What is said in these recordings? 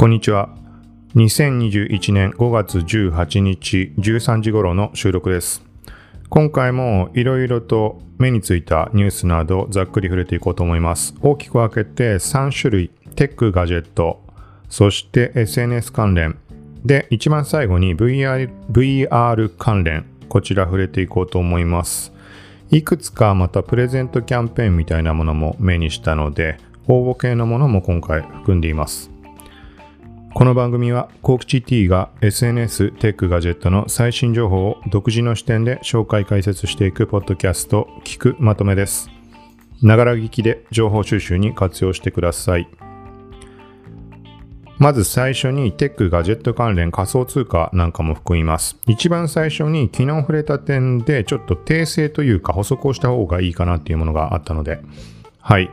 こんにちは。2021年5月18日13時頃の収録です。今回もいろいろと目についたニュースなどざっくり触れていこうと思います。大きく分けて3種類、テック、ガジェット、そして SNS 関連。で、一番最後に VR, VR 関連。こちら触れていこうと思います。いくつかまたプレゼントキャンペーンみたいなものも目にしたので、応募系のものも今回含んでいます。この番組は、コークチ T が SNS、テック、ガジェットの最新情報を独自の視点で紹介解説していくポッドキャスト、聞くまとめです。ながら聞きで情報収集に活用してください。まず最初にテック、ガジェット関連仮想通貨なんかも含みます。一番最初に昨日触れた点でちょっと訂正というか補足をした方がいいかなっていうものがあったので、はい。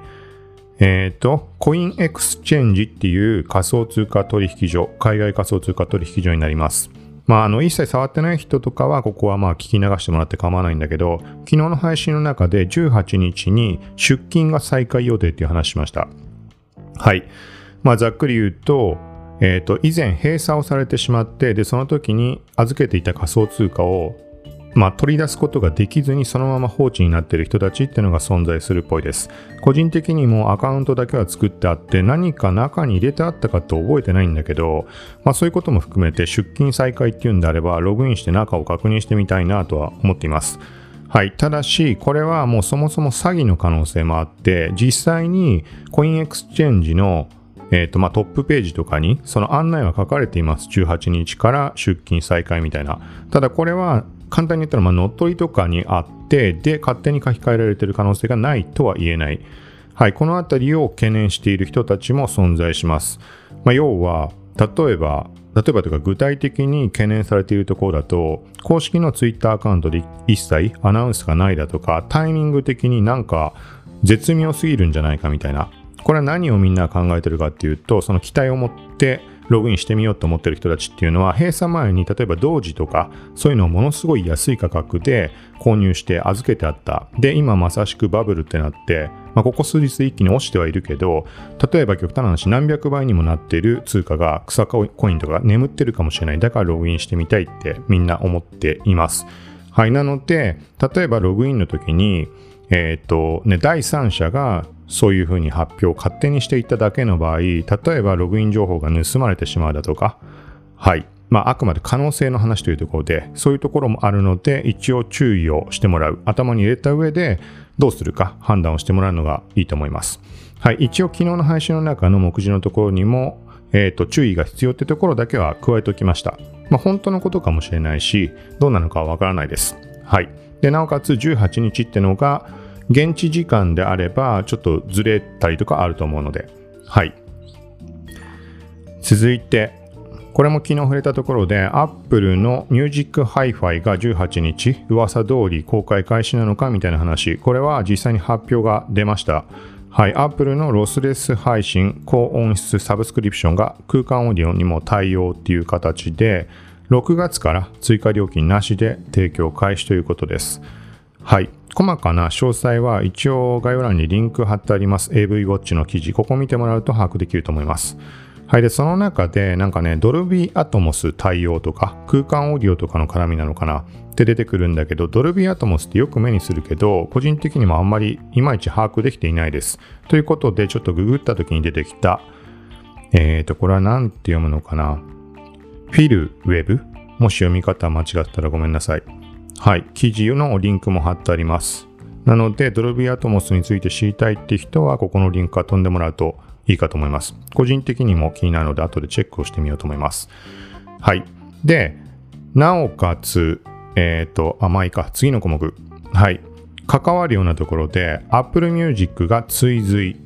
えっ、ー、と、 CoinExchange っていう仮想通貨取引所、海外仮想通貨取引所になります。まあ、あの、一切触ってない人とかは、ここはまあ、聞き流してもらって構わないんだけど、昨日の配信の中で18日に出金が再開予定っていう話しました。はい。まあ、ざっくり言うと、えっ、ー、と、以前閉鎖をされてしまって、で、その時に預けていた仮想通貨をまあ、取り出すことができずにそのまま放置になっている人たちっていうのが存在するっぽいです。個人的にもアカウントだけは作ってあって何か中に入れてあったかって覚えてないんだけど、まあ、そういうことも含めて出金再開っていうんであればログインして中を確認してみたいなとは思っています。はい。ただし、これはもうそもそも詐欺の可能性もあって、実際に CoinExchange のえ、ー、と、まあ、トップページとかにその案内は書かれています。18日から出金再開みたいな。ただこれは簡単に言ったら、まあ、乗っ取りとかにあって、で、勝手に書き換えられている可能性がないとは言えない。はい、このあたりを懸念している人たちも存在します。まあ、要は、例えば、例えばというか具体的に懸念されているところだと、公式の Twitter アカウントで一切アナウンスがないだとか、タイミング的になんか絶妙すぎるんじゃないかみたいな。これは何をみんな考えてるかっていうと、その期待を持ってログインしてみようと思ってる人たちっていうのは、閉鎖前に例えば同時とか、そういうのをものすごい安い価格で購入して預けてあった。で、今まさしくバブルってなって、まあ、ここ数日一気に落ちてはいるけど、例えば極端な話何百倍にもなっている通貨が草コインとか眠ってるかもしれない。だからログインしてみたいってみんな思っています。はい。なので、例えばログインの時に、えっ、ー、と、ね、第三者がそういうふうに発表を勝手にしていただけの場合、例えばログイン情報が盗まれてしまうだとか、はい。まあ、あくまで可能性の話というところで、そういうところもあるので、一応注意をしてもらう。頭に入れた上で、どうするか判断をしてもらうのがいいと思います。はい。一応昨日の配信の中の目次のところにも、えっ、ー、と、注意が必要ってところだけは加えておきました。まあ、本当のことかもしれないし、どうなのかはわからないです。はい。で、なおかつ18日ってのが、現地時間であればちょっとずれたりとかあると思うので、はい。続いて、これも昨日触れたところで、Apple の Music Hi-Fi が18日、噂通り公開開始なのかみたいな話、これは実際に発表が出ました。はい、Apple のロスレス配信、高音質サブスクリプションが空間オーディオにも対応っていう形で、6月から追加料金なしで提供開始ということです。はい。細かな詳細は一応概要欄にリンク貼ってあります AV ウォッチの記事。ここ見てもらうと把握できると思います。はい。で、その中でなんかね、ドルビーアトモス対応とか空間オーディオとかの絡みなのかなって出てくるんだけど、ドルビーアトモスってよく目にするけど、個人的にもあんまりいまいち把握できていないです。ということで、ちょっとググった時に出てきた、えーと、これは何て読むのかなフィルウェブもし読み方間違ったらごめんなさい。はい、記事のリンクも貼ってあります。なので、ドルビーアトモスについて知りたいって人は、ここのリンクから飛んでもらうといいかと思います。個人的にも気になるので、後でチェックをしてみようと思います。はい。で、なおかつ、えっ、ー、と、あ、まいいか、次の項目。はい。関わるようなところで、Apple Music が追随。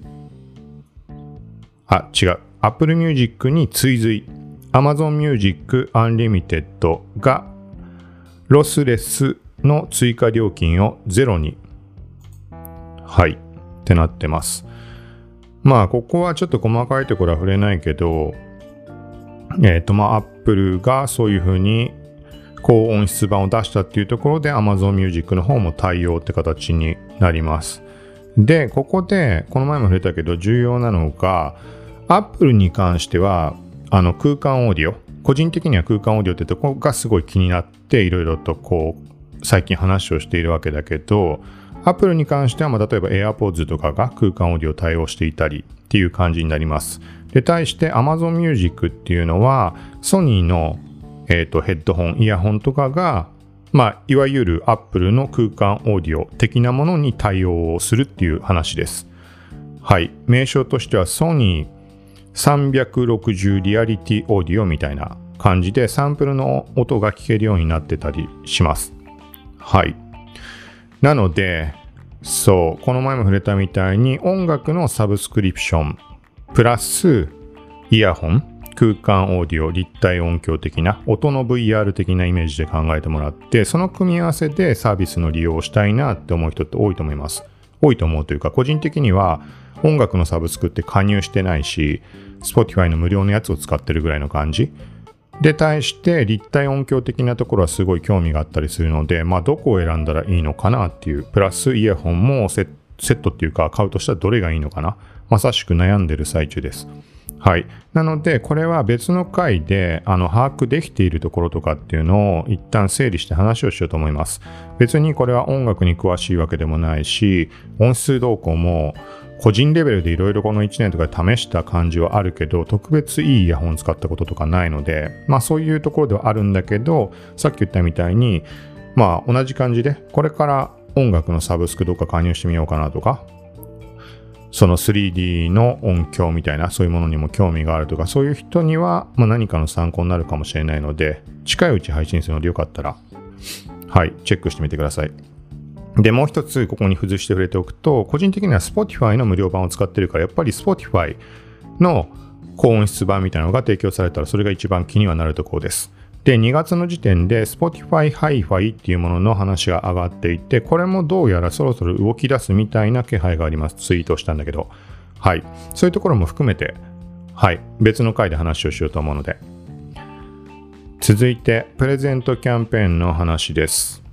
あ、違う。Apple Music に追随。Amazon Music Unlimited がロスレスの追加料金をゼロに、はい、ってなってます。まあ、ここはちょっと細かいところは触れないけど、えっ、ー、と、まあ、Apple がそういうふうに高音質版を出したっていうところで Amazon Music の方も対応って形になります。で、ここで、この前も触れたけど重要なのが、Apple に関してはあの空間オーディオ、個人的には空間オーディオってとこがすごい気になって、いろいろとこう、最近話をしているわけだけど、Apple に関しては、まあ、例えば AirPods とかが空間オーディオ対応していたりっていう感じになります。で、対して Amazon Music っていうのは、ソニーの、えーと、ヘッドホン、イヤホンとかが、まあ、いわゆる Apple の空間オーディオ的なものに対応をするっていう話です。はい。名称としてはソニー360リアリティオーディオみたいな感じでサンプルの音が聞けるようになってたりします。はい。なので、そう、この前も触れたみたいに音楽のサブスクリプション、プラスイヤホン、空間オーディオ、立体音響的な音の VR 的なイメージで考えてもらって、その組み合わせでサービスの利用をしたいなって思う人って多いと思います。多いと思うというか、個人的には音楽のサブスクって加入してないし、Spotify の無料のやつを使ってるぐらいの感じ。で、対して立体音響的なところはすごい興味があったりするので、まあどこを選んだらいいのかなっていう、プラスイヤホンもセットっていうか買うとしたらどれがいいのかな。まさしく悩んでる最中です。はい。なので、これは別の回で、あの、把握できているところとかっていうのを一旦整理して話をしようと思います。別にこれは音楽に詳しいわけでもないし、音数動向も、個人レベルでいろいろこの1年とかで試した感じはあるけど、特別いいイヤホン使ったこととかないので、まあそういうところではあるんだけど、さっき言ったみたいに、まあ同じ感じで、これから音楽のサブスクどっか加入してみようかなとか、その 3D の音響みたいなそういうものにも興味があるとかそういう人には、何かの参考になるかもしれないので近いうち配信するのでよかったらはいチェックしてみてください。でもう一つここに付随して触れておくと個人的には Spotify の無料版を使ってるからやっぱり Spotify の高音質版みたいなのが提供されたらそれが一番気にはなるところです。で、2月の時点で Spotify Hi-Fi っていうものの話が上がっていて、これもどうやらそろそろ動き出すみたいな気配があります。ツイートしたんだけど。はい。そういうところも含めて、はい。別の回で話をしようと思うので。続いて、プレゼントキャンペーンの話です。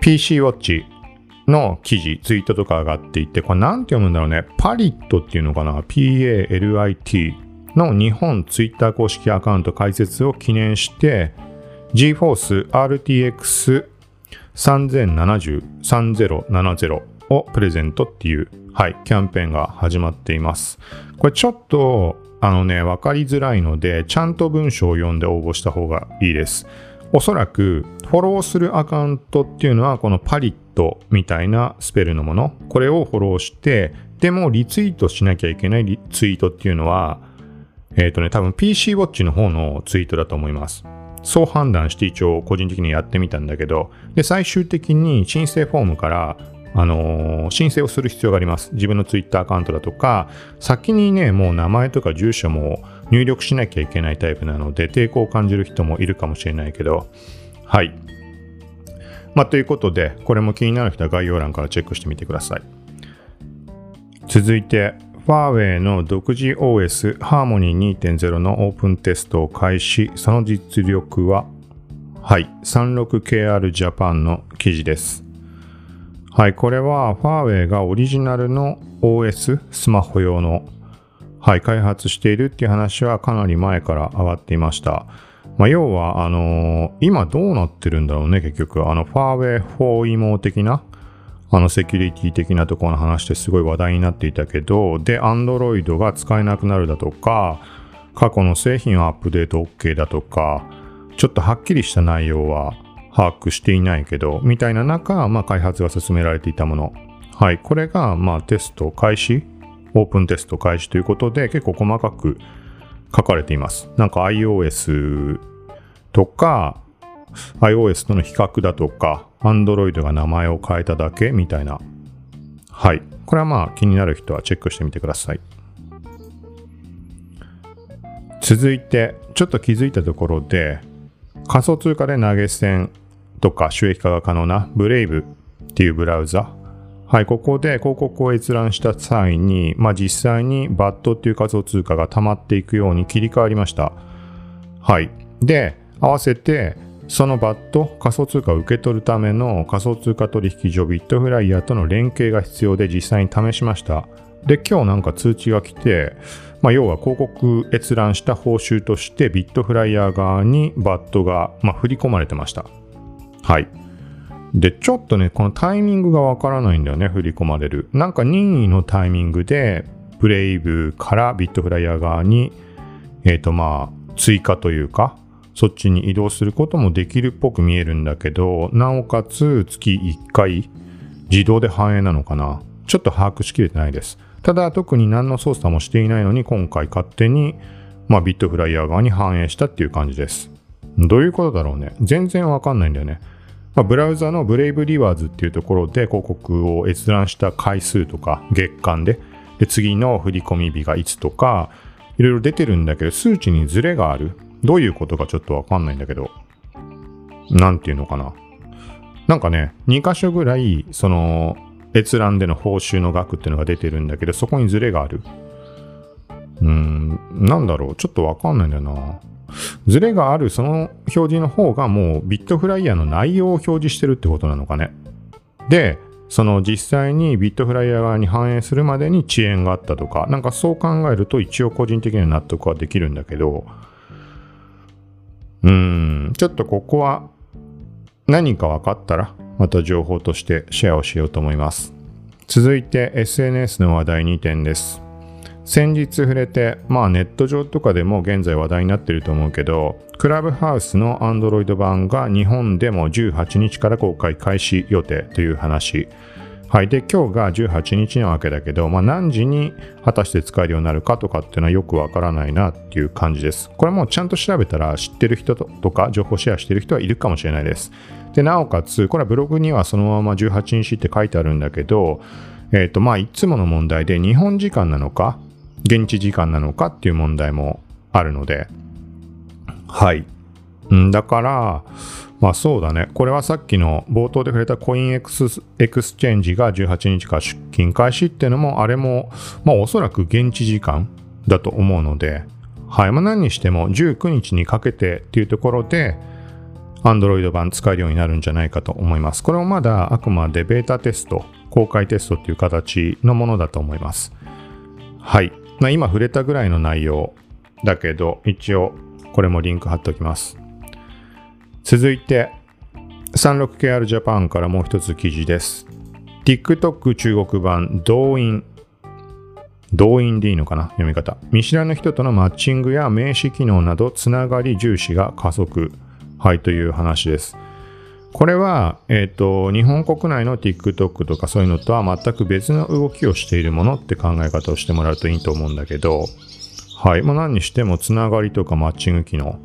PC Watch の記事、ツイートとか上がっていて、これなんて読むんだろうね。パリットっていうのかな ?P-A-L-I-T の日本ツイッター公式アカウント開設を記念して GForce RTX 3070 3070をプレゼントっていう、はい、キャンペーンが始まっています。これちょっと、あのね、わかりづらいので、ちゃんと文章を読んで応募した方がいいです。おそらく、フォローするアカウントっていうのは、このパリットみたいなスペルのもの、これをフォローして、でもリツイートしなきゃいけないツイートっていうのは、えっ、ー、とね、多分 PC ウォッチの方のツイートだと思います。そう判断して一応個人的にやってみたんだけど、で、最終的に申請フォームから、あのー、申請をする必要があります。自分の Twitter アカウントだとか、先にね、もう名前とか住所も入力しなきゃいけないタイプなので、抵抗を感じる人もいるかもしれないけど、はい。まあ、ということで、これも気になる人は概要欄からチェックしてみてください。続いて、ファーウェイの独自 OS ハーモニー2.0のオープンテストを開始。その実力は、はい、36KR Japan の記事です。はい、これはファーウェイがオリジナルの OS スマホ用の、はい、開発しているっていう話はかなり前から上がっていました。まあ、要は、あのー、今どうなってるんだろうね、結局。あの、ファーウェイ 4EMO 的なあのセキュリティ的なところの話ですごい話題になっていたけど、で、Android が使えなくなるだとか、過去の製品をアップデート OK だとか、ちょっとはっきりした内容は把握していないけど、みたいな中、まあ、開発が進められていたもの。はい、これが、まあ、テスト開始、オープンテスト開始ということで、結構細かく書かれています。なんか iOS とか、iOS との比較だとか、Android が名前を変えただけみたいな。はい。これはまあ気になる人はチェックしてみてください。続いて、ちょっと気づいたところで、仮想通貨で投げ銭とか収益化が可能な Brave っていうブラウザ。はい、ここで広告を閲覧した際に、まあ実際に BAT っていう仮想通貨が溜まっていくように切り替わりました。はい。で、合わせてそのバット、仮想通貨を受け取るための仮想通貨取引所ビットフライヤーとの連携が必要で実際に試しました。で、今日なんか通知が来て、まあ、要は広告閲覧した報酬としてビットフライヤー側にバットが、まあ、振り込まれてました。はい。で、ちょっとね、このタイミングがわからないんだよね、振り込まれる。なんか任意のタイミングで、ブレイブからビットフライヤー側に、えっ、ー、とまあ、追加というか、そっちに移動することもできるっぽく見えるんだけど、なおかつ月1回自動で反映なのかなちょっと把握しきれてないです。ただ特に何の操作もしていないのに今回勝手に、まあ、ビットフライヤー側に反映したっていう感じです。どういうことだろうね。全然わかんないんだよね。まあ、ブラウザのブレイブリワーズっていうところで広告を閲覧した回数とか月間でで次の振込日がいつとかいろいろ出てるんだけど数値にズレがある。どういうことかちょっとわかんないんだけど、なんていうのかな。なんかね、2箇所ぐらい、その、閲覧での報酬の額っていうのが出てるんだけど、そこにズレがある。うーん、なんだろう。ちょっとわかんないんだよな。ズレがあるその表示の方がもうビットフライヤーの内容を表示してるってことなのかね。で、その実際にビットフライヤー側に反映するまでに遅延があったとか、なんかそう考えると一応個人的には納得はできるんだけど、うん、ちょっとここは何か分かったらまた情報としてシェアをしようと思います。続いて SNS の話題2点です。先日触れて、まあネット上とかでも現在話題になってると思うけど、クラブハウスの Android 版が日本でも18日から公開開始予定という話。はい。で、今日が18日なわけだけど、まあ、何時に果たして使えるようになるかとかっていうのはよくわからないなっていう感じです。これもちゃんと調べたら知ってる人とか情報シェアしてる人はいるかもしれないです。で、なおかつ、これはブログにはそのまま18日って書いてあるんだけど、えっ、ー、と、まあ、いつもの問題で日本時間なのか、現地時間なのかっていう問題もあるので、はい。だから、まあそうだね。これはさっきの冒頭で触れた CoinEx Exchange が18日から出金開始っていうのも、あれも、まあおそらく現地時間だと思うので、はい。まあ何にしても19日にかけてっていうところで、Android 版使えるようになるんじゃないかと思います。これもまだあくまでベータテスト、公開テストっていう形のものだと思います。はい。まあ今触れたぐらいの内容だけど、一応これもリンク貼っておきます。続いて 36KR ジャパンからもう一つ記事です。TikTok 中国版動員動員でいいのかな？読み方。見知らぬ人とのマッチングや名刺機能などつながり重視が加速。はいという話です。これは、えっ、ー、と、日本国内の TikTok とかそういうのとは全く別の動きをしているものって考え方をしてもらうといいと思うんだけど、はい。まあ、何にしてもつながりとかマッチング機能。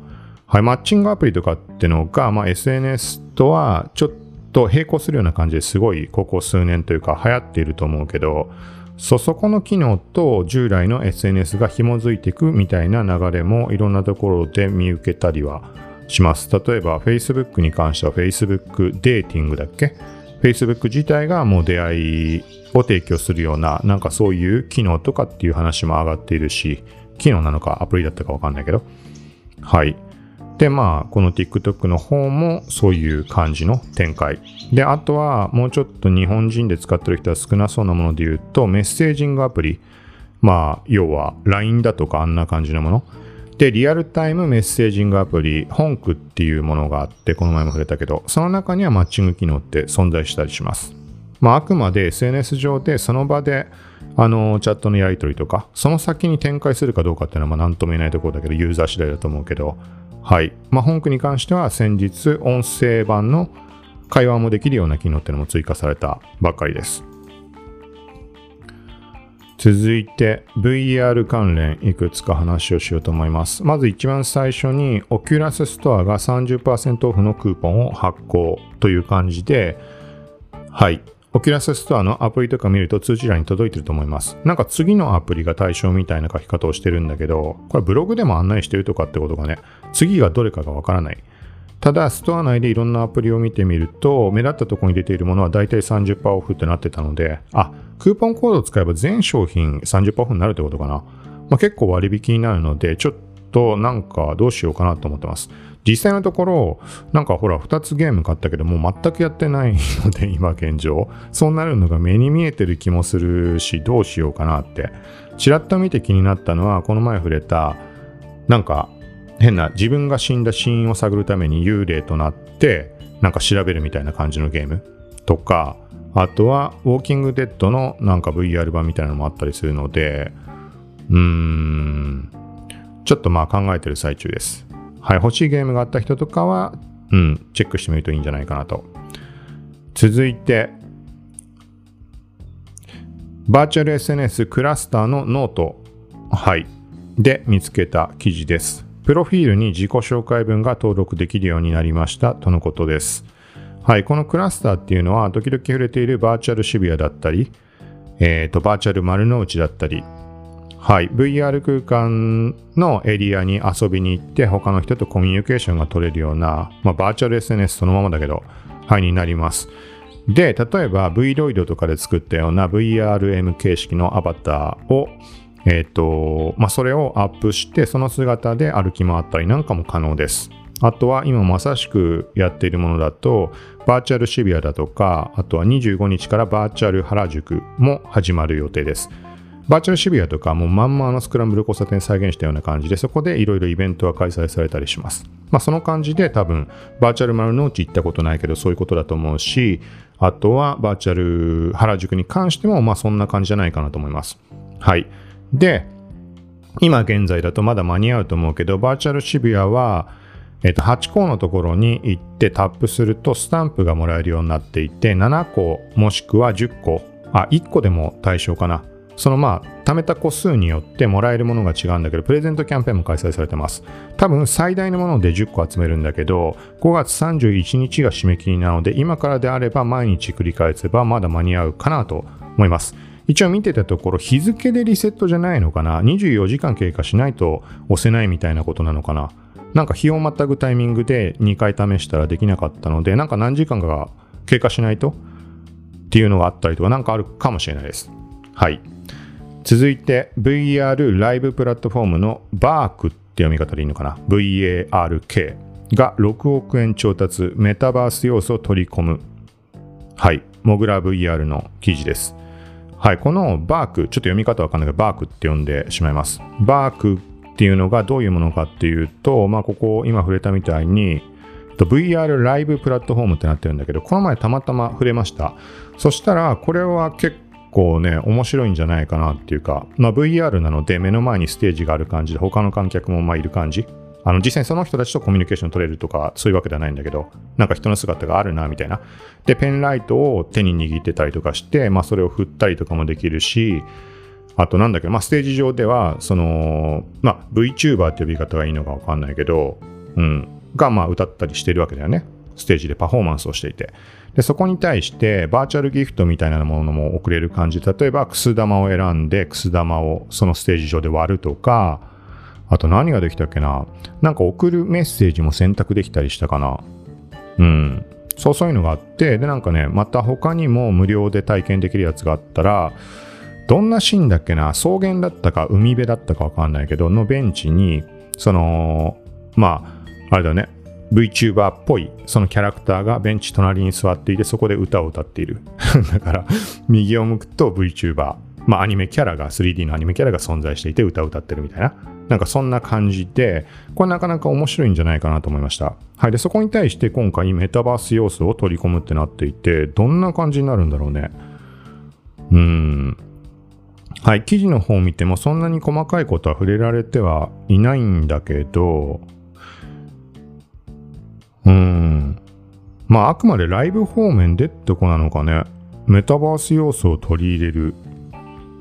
はい、マッチングアプリとかっていうのが、まあ、SNS とはちょっと並行するような感じですごいここ数年というか流行っていると思うけど、そ、そこの機能と従来の SNS が紐づいていくみたいな流れもいろんなところで見受けたりはします。例えば Facebook に関しては Facebook デーティングだっけ ?Facebook 自体がもう出会いを提供するようななんかそういう機能とかっていう話も上がっているし、機能なのかアプリだったかわかんないけど。はい。で、まあ、この TikTok の方もそういう感じの展開。で、あとはもうちょっと日本人で使ってる人は少なそうなもので言うと、メッセージングアプリ。まあ、要は LINE だとかあんな感じのもの。で、リアルタイムメッセージングアプリ、本クっていうものがあって、この前も触れたけど、その中にはマッチング機能って存在したりします。まあ、あくまで SNS 上でその場であのチャットのやり取りとか、その先に展開するかどうかっていうのはまあ何とも言えないところだけど、ユーザー次第だと思うけど、はい。まあ、本句に関しては先日音声版の会話もできるような機能っていうのも追加されたばっかりです。続いて VR 関連いくつか話をしようと思います。まず一番最初に Oculus Store が30%オフのクーポンを発行という感じで、はい。 Oculus Store のアプリとか見ると通知欄に届いてると思います。なんか次のアプリが対象みたいな書き方をしてるんだけど、これブログでも案内してるとかってことがね、次がどれかがわからない。ただ、ストア内でいろんなアプリを見てみると、目立ったところに出ているものは大体30%オフってなってたので、あ、クーポンコードを使えば全商品30%オフになるってことかな。まあ、結構割引になるので、ちょっと、なんかどうしようかなと思ってます。実際のところ、なんかほら、2つゲーム買ったけど、もう全くやってないので、今現状。そうなるのが目に見えてる気もするし、どうしようかなって。ちらっと見て気になったのは、この前触れた、なんか、変な自分が死んだ死因を探るために幽霊となって、なんか調べるみたいな感じのゲームとか、あとは、ウォーキングデッドのなんか VR 版みたいなのもあったりするので、うーん、ちょっとまあ考えてる最中です。はい、欲しいゲームがあった人とかは、うん、チェックしてみるといいんじゃないかなと。続いて、バーチャル SNS cluster の note、はい、で見つけた記事です。プロフィールに自己紹介文が登録できるようになりましたとのことです。はい、このクラスターっていうのは、時々触れているバーチャル渋谷だったり、えっ、ー、と、バーチャル丸の内だったり、はい、VR 空間のエリアに遊びに行って他の人とコミュニケーションが取れるような、まあ、バーチャル SNS そのままだけど、はい、になります。で、例えば Vroid とかで作ったような VRM 形式のアバターを、え、ー、と、まあ、それをアップして、その姿で歩き回ったりなんかも可能です。あとは今まさしくやっているものだと、バーチャル渋谷だとか、あとは25日からバーチャル原宿も始まる予定です。バーチャル渋谷とかもうまんまあのスクランブル交差点再現したような感じで、そこでいろいろイベントが開催されたりします。まあその感じで多分、バーチャル丸の内行ったことないけどそういうことだと思うし、あとはバーチャル原宿に関してもまあそんな感じじゃないかなと思います。はい。で、今現在だとまだ間に合うと思うけど、バーチャル渋谷は、えっと、8個のところに行ってタップするとスタンプがもらえるようになっていて、7個もしくは10個、あ、1個でも対象かな。そのまあ、貯めた個数によってもらえるものが違うんだけど、プレゼントキャンペーンも開催されてます。多分最大のもので10個集めるんだけど、5月31日が締め切りなので、今からであれば毎日繰り返せばまだ間に合うかなと思います。一応見てたところ、日付でリセットじゃないのかな ?24 時間経過しないと押せないみたいなことなのかな？なんか日をまたぐタイミングで2回試したらできなかったので、なんか何時間かが経過しないとっていうのがあったりとか、なんかあるかもしれないです。はい。続いて VR ライブプラットフォームの BARK って読み方でいいのかな ?VARK が6億円調達、メタバース要素を取り込む。はい。モグラ VR の記事です。はい。この BARK、ちょっと読み方わかんないけど、BARK って呼んでしまいます。BARK っていうのがどういうものかっていうと、まあ、ここ今触れたみたいに、VR ライブプラットフォームってなってるんだけど、この前たまたま触れました。そしたら、これは結構ね、面白いんじゃないかなっていうか、まあ、VR なので目の前にステージがある感じで、他の観客もまあいる感じ。あの実際にその人たちとコミュニケーション取れるとかそういうわけではないんだけどなんか人の姿があるなみたいなでペンライトを手に握ってたりとかして、まあ、それを振ったりとかもできるしあとなんだけど、まあ、ステージ上ではその、まあ、VTuber って呼び方がいいのかわかんないけど、うん、がまあ歌ったりしてるわけだよねステージでパフォーマンスをしていて。で、そこに対してバーチャルギフトみたいなものも送れる感じ。例えば、くす玉を選んで、くす玉をそのステージ上で割るとか、あと何ができたっけな。なんか送るメッセージも選択できたりしたかな。うん。そうそういうのがあって、で、なんかね、また他にも無料で体験できるやつがあったら、どんなシーンだっけな。草原だったか海辺だったかわかんないけど、のベンチに、その、まあ、あれだね、VTuber っぽいそのキャラクターがベンチ隣に座っていてそこで歌を歌っている。だから右を向くと VTuber まあアニメキャラが 3D のアニメキャラが存在していて歌を歌ってるみたいな。なんかそんな感じでこれなかなか面白いんじゃないかなと思いました。はいでそこに対して今回メタバース要素を取り込むってなっていてどんな感じになるんだろうね。うん。はい、記事の方を見てもそんなに細かいことは触れられてはいないんだけど、うん。まあ、あくまでライブ方面でってこなのかね。メタバース要素を取り入れる。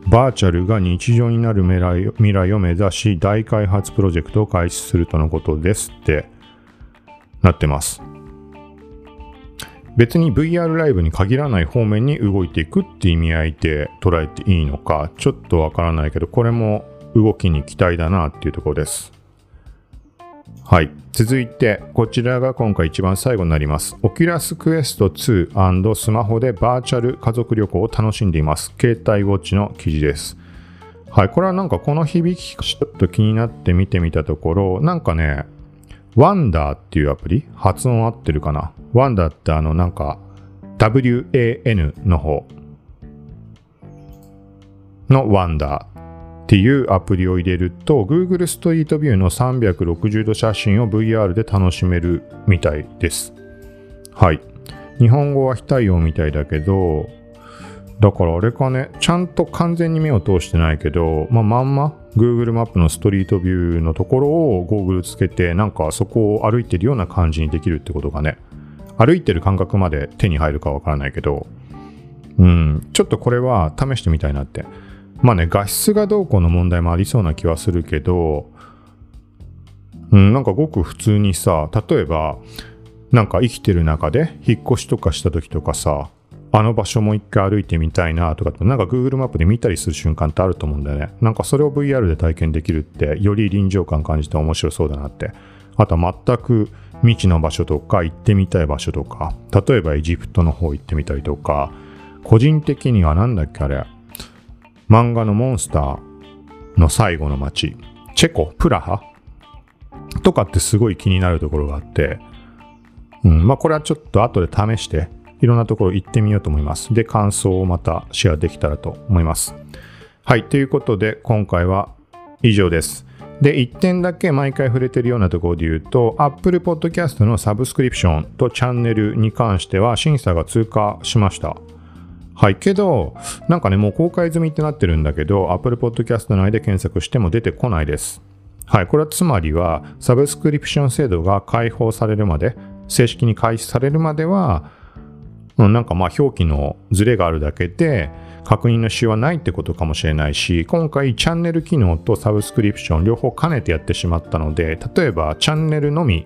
バーチャルが日常になる未来を目指し、大開発プロジェクトを開始するとのことですってなってます。別に VR ライブに限らない方面に動いていくって意味合いで捉えていいのか、ちょっとわからないけど、これも動きに期待だなっていうところです。はい。続いて、こちらが今回一番最後になります。 Oculus Quest 2スマホでバーチャル家族旅行を楽しんでいます。ケータイ Watch の記事です。はい、これはなんかこの響きちょっと気になって見てみたところ、なんかね、ワンダーっていうアプリ？発音合ってるかな？ワンダーってあのなんか WAN の方のワンダーっていうアプリを入れると Google ストリートビューの360度写真を VR で楽しめるみたいです。はい。日本語は非対応みたいだけど、だからあれかね、ちゃんと完全に目を通してないけど、まあ、まんま Google マップのストリートビューのところをゴーグルつけて、なんかそこを歩いてるような感じにできるってことがね、歩いてる感覚まで手に入るかわからないけど、うん、ちょっとこれは試してみたいなって。まあね、画質がどうこうの問題もありそうな気はするけど、うん、なんかごく普通にさ、例えば、なんか生きてる中で引っ越しとかした時とかさ、あの場所も一回歩いてみたいなとかってなんか Google マップで見たりする瞬間ってあると思うんだよね。なんかそれを VR で体験できるって、より臨場感感じて面白そうだなって。あとは全く未知の場所とか行ってみたい場所とか、例えばエジプトの方行ってみたりとか、個人的にはなんだっけあれ、漫画のモンスターの最後の街、チェコ、プラハ？とかってすごい気になるところがあって、うん、まあこれはちょっと後で試して、いろんなところ行ってみようと思います。で、感想をまたシェアできたらと思います。はい、ということで今回は以上です。で、1点だけ毎回触れてるようなところで言うと、Apple Podcast のサブスクリプションとチャンネルに関しては審査が通過しました。はい、けど、なんかね、もう公開済みってなってるんだけど、Apple Podcast 内で検索しても出てこないです。はい、これはつまりは、サブスクリプション制度が開放されるまで、正式に開始されるまでは、なんかまあ表記のズレがあるだけで確認のしようはないってことかもしれないし今回チャンネル機能とサブスクリプション両方兼ねてやってしまったので例えばチャンネルのみ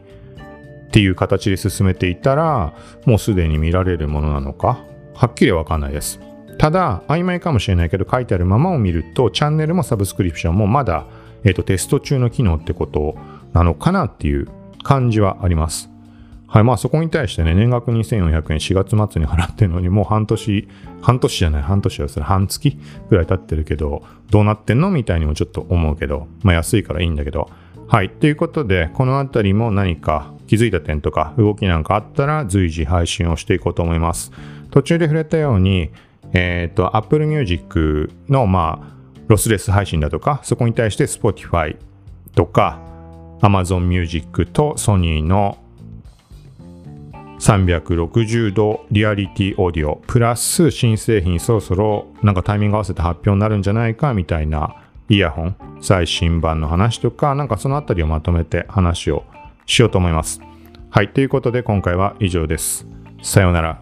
っていう形で進めていたらもうすでに見られるものなのかはっきりわかんないですただ曖昧かもしれないけど書いてあるままを見るとチャンネルもサブスクリプションもまだ、えーとテスト中の機能ってことなのかなっていう感じはありますはい、まあそこに対してね、年額2400円4月末に払ってるのに、もう半年、半年じゃない、半年はそれ半月ぐらい経ってるけど、どうなってんのみたいにもちょっと思うけど、まあ安いからいいんだけど。はい、ということで、このあたりも何か気づいた点とか動きなんかあったら随時配信をしていこうと思います。途中で触れたように、えっ、ー、と、Apple Music の、まあ、ロスレス配信だとか、そこに対して Spotify とか、Amazon Music と Sony の360度リアリティオーディオプラス新製品そろそろなんかタイミング合わせて発表になるんじゃないかみたいなイヤホン最新版の話とかなんかそのあたりをまとめて話をしようと思います。はい。ということで今回は以上です。さようなら。